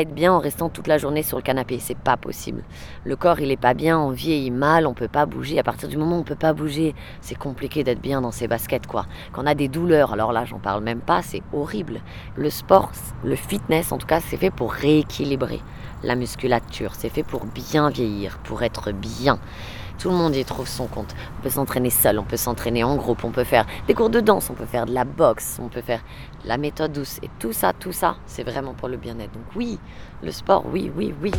être bien en restant toute la journée sur le canapé, c'est pas possible. Le corps il est pas bien, on vieillit mal, on peut pas bouger. À partir du moment où on peut pas bouger, c'est compliqué d'être bien dans ses baskets quoi. Quand on a des douleurs, alors là j'en parle même pas, c'est horrible. Le sport, le fitness en tout cas, c'est fait pour rééquilibrer la musculature, c'est fait pour bien vieillir, pour être bien. Tout le monde y trouve son compte. On peut s'entraîner seul, on peut s'entraîner en groupe, on peut faire des cours de danse, on peut faire de la boxe, on peut faire la méthode douce. Et tout ça, tout ça, c'est vraiment pour le bien-être. Donc oui, le sport, oui, oui, oui.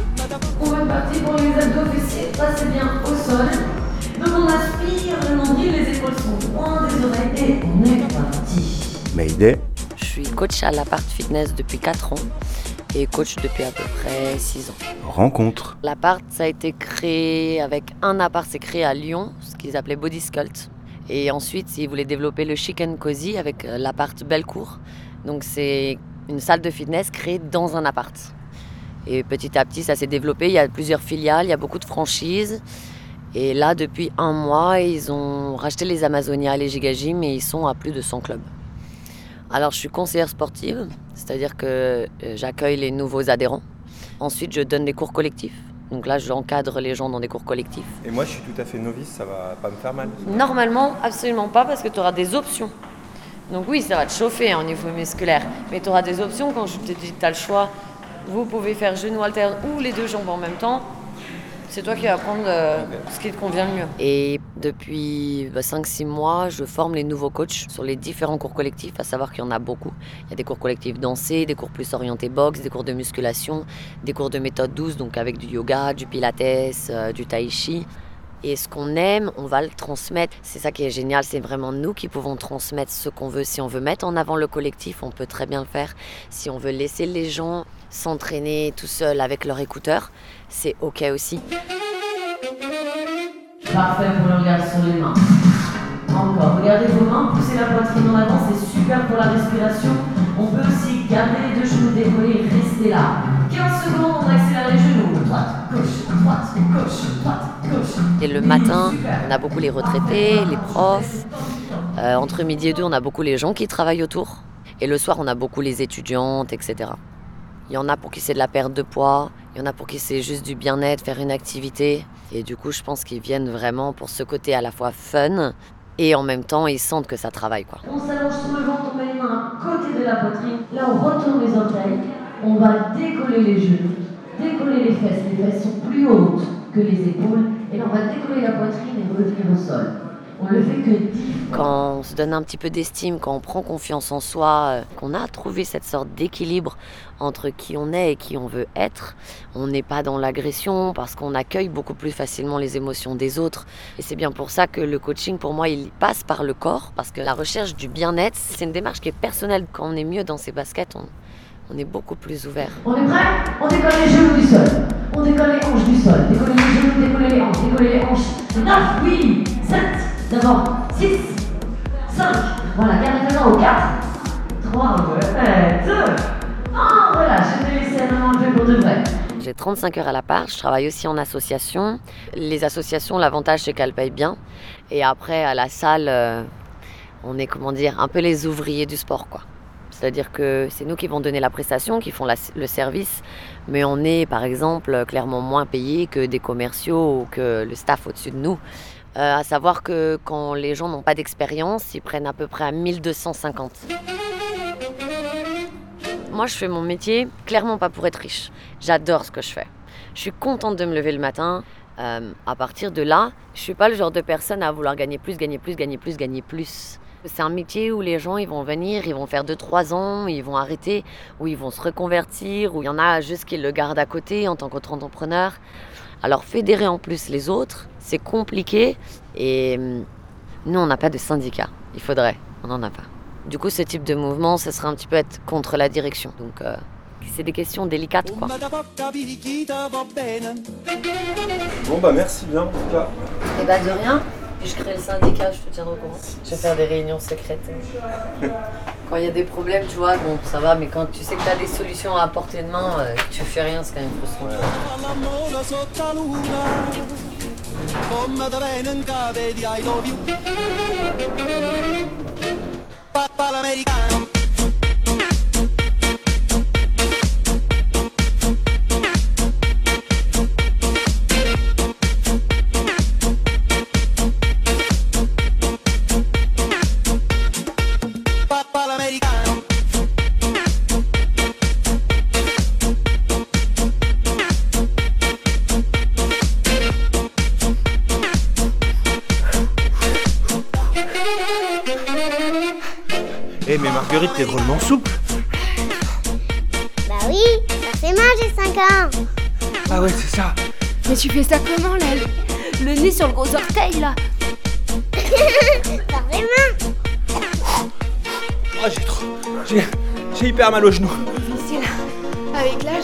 On va partir pour les abdos fessiers. Passez bien au sol. Donc on aspire le nombril, les épaules sont loin des oreilles et on est parti. Mayday. Je suis coach à l'appart fitness depuis 4 ans et coach depuis à peu près 6 ans. Rencontre. L'appart, ça a été créé avec un appart, c'est créé à Lyon, ce qu'ils appelaient Body Sculpt. Et ensuite, ils voulaient développer le Chic and Cozy avec euh, l'appart Bellecour. Donc c'est une salle de fitness créée dans un appart. Et petit à petit, ça s'est développé. Il y a plusieurs filiales, il y a beaucoup de franchises. Et là, depuis un mois, ils ont racheté les Amazonia les Gigagym et ils sont à plus de 100 clubs. Alors, je suis conseillère sportive, c'est-à-dire que euh, j'accueille les nouveaux adhérents. Ensuite, je donne des cours collectifs. Donc là, j'encadre les gens dans des cours collectifs. Et moi, je suis tout à fait novice, ça va pas me faire mal. Normalement, absolument pas, parce que tu auras des options. Donc oui, ça va te chauffer hein, au niveau musculaire, mais tu auras des options quand je te dis que tu as le choix. Vous pouvez faire genou halter ou les deux jambes en même temps. C'est toi qui vas prendre euh, ce qui te convient le mieux. Et depuis bah, 5-6 mois, je forme les nouveaux coachs sur les différents cours collectifs, à savoir qu'il y en a beaucoup. Il y a des cours collectifs dansés, des cours plus orientés boxe, des cours de musculation, des cours de méthode douce, donc avec du yoga, du pilates, euh, du tai chi. Et ce qu'on aime, on va le transmettre. C'est ça qui est génial, c'est vraiment nous qui pouvons transmettre ce qu'on veut. Si on veut mettre en avant le collectif, on peut très bien le faire. Si on veut laisser les gens s'entraîner tout seuls avec leur écouteur, c'est ok aussi. Parfait pour le regard sur les mains. Encore, regardez vos mains, poussez la poitrine en avant, c'est super pour la respiration. On peut aussi garder les deux genoux décollés et rester là. 15 secondes, on accélère les genoux. Droite, gauche, droite, gauche, droite, Et le matin, on a beaucoup les retraités, les profs. Euh, entre midi et deux, on a beaucoup les gens qui travaillent autour. Et le soir, on a beaucoup les étudiantes, etc. Il y en a pour qui c'est de la perte de poids, il y en a pour qui c'est juste du bien-être, faire une activité. Et du coup, je pense qu'ils viennent vraiment pour ce côté à la fois fun et en même temps, ils sentent que ça travaille. Quoi. On s'allonge sur le ventre, on met les mains à côté de la poitrine. Là, on retourne les orteils. On va décoller les genoux, décoller les fesses. Les fesses sont plus hautes que les épaules. Et là, on va décoller la poitrine et revenir au sol. On le fait que 10 Quand on se donne un petit peu d'estime, quand on prend confiance en soi, euh, qu'on a trouvé cette sorte d'équilibre entre qui on est et qui on veut être, on n'est pas dans l'agression parce qu'on accueille beaucoup plus facilement les émotions des autres. Et c'est bien pour ça que le coaching, pour moi, il passe par le corps parce que la recherche du bien-être, c'est une démarche qui est personnelle. Quand on est mieux dans ses baskets, on, on est beaucoup plus ouvert. On est prêt? On décolle les genoux du sol. On décolle les hanches du sol. Décoller les genoux, décoller les hanches, décoller les hanches. 9, oui, 7, d'abord 6, 5. Voilà, garde présent au 4, 3, ouais, 2. Ah, voilà, je vais laisser un moment pour de vrai. J'ai 35 heures à la part, je travaille aussi en association. Les associations, l'avantage c'est qu'elles payent bien. Et après, à la salle, euh, on est, comment dire, un peu les ouvriers du sport, quoi. C'est-à-dire que c'est nous qui vont donner la prestation, qui font la- le service, mais on est par exemple clairement moins payé que des commerciaux ou que le staff au-dessus de nous. Euh, à savoir que quand les gens n'ont pas d'expérience, ils prennent à peu près à 1250. Moi, je fais mon métier clairement pas pour être riche. J'adore ce que je fais. Je suis contente de me lever le matin. Euh, à partir de là, je suis pas le genre de personne à vouloir gagner plus, gagner plus, gagner plus, gagner plus. C'est un métier où les gens ils vont venir, ils vont faire 2-3 ans, ils vont arrêter, où ils vont se reconvertir, où il y en a juste qui le gardent à côté en tant qu'autre-entrepreneur. Alors fédérer en plus les autres, c'est compliqué et hum, nous on n'a pas de syndicat. Il faudrait, on n'en a pas. Du coup ce type de mouvement, ce serait un petit peu être contre la direction. Donc euh, c'est des questions délicates quoi. Bon bah merci bien en tout cas. Et bah de rien. Puis je crée le syndicat, je te tiendrai au courant. Je vais faire des réunions secrètes. Quand il y a des problèmes, tu vois, bon, ça va, mais quand tu sais que tu as des solutions à portée de main, euh, que tu fais rien, c'est quand même frustrant. Come Marguerite, t'es drôlement souple. Bah oui, forcément j'ai 5 ans. Ah ouais, c'est ça. Mais tu fais ça comment là le, le nez sur le gros orteil là? Forcément. Ah j'ai trop. J'ai. J'ai hyper mal au genou. Difficile. Avec l'âge.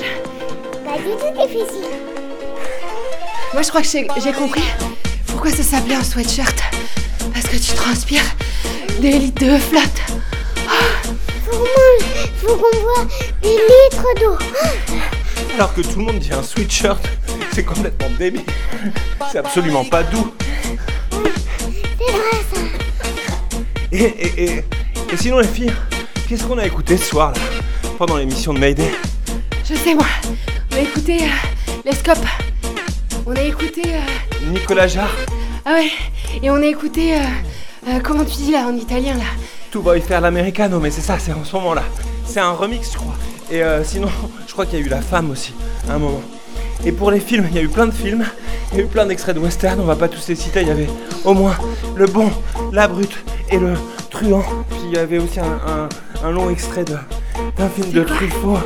Pas du tout difficile. Moi je crois que j'ai j'ai compris pourquoi ça s'appelait un sweatshirt. Parce que tu transpires des litres de flotte. Faut qu'on boit des litres d'eau. Alors que tout le monde dit un sweatshirt, c'est complètement débile. C'est absolument pas doux. C'est vrai ça. Et, et, et, et sinon les filles, qu'est-ce qu'on a écouté ce soir là Pendant l'émission de Mayday? Je sais moi. On a écouté euh, les scopes. On a écouté. euh, Nicolas Jarre, Ah ouais. Et on a écouté. euh, euh, comment tu dis là en italien là? Tout va y faire l'americano, mais c'est ça, c'est en ce moment là. C'est un remix, je crois. Et euh, sinon, je crois qu'il y a eu La Femme aussi, à un moment. Et pour les films, il y a eu plein de films, il y a eu plein d'extraits de western, on va pas tous les citer, il y avait au moins Le Bon, La Brute et Le Truand. Puis il y avait aussi un, un- un long extrait d'un film de Truffaut.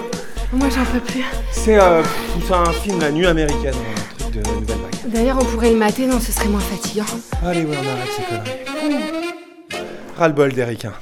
Moi j'en peux plus. C'est euh, un film La Nuit américaine, un truc de nouvelle vague. D'ailleurs on pourrait le mater, non ce serait moins fatigant. Allez, ouais, on arrête ces conneries. Ras-le-bol des ricains.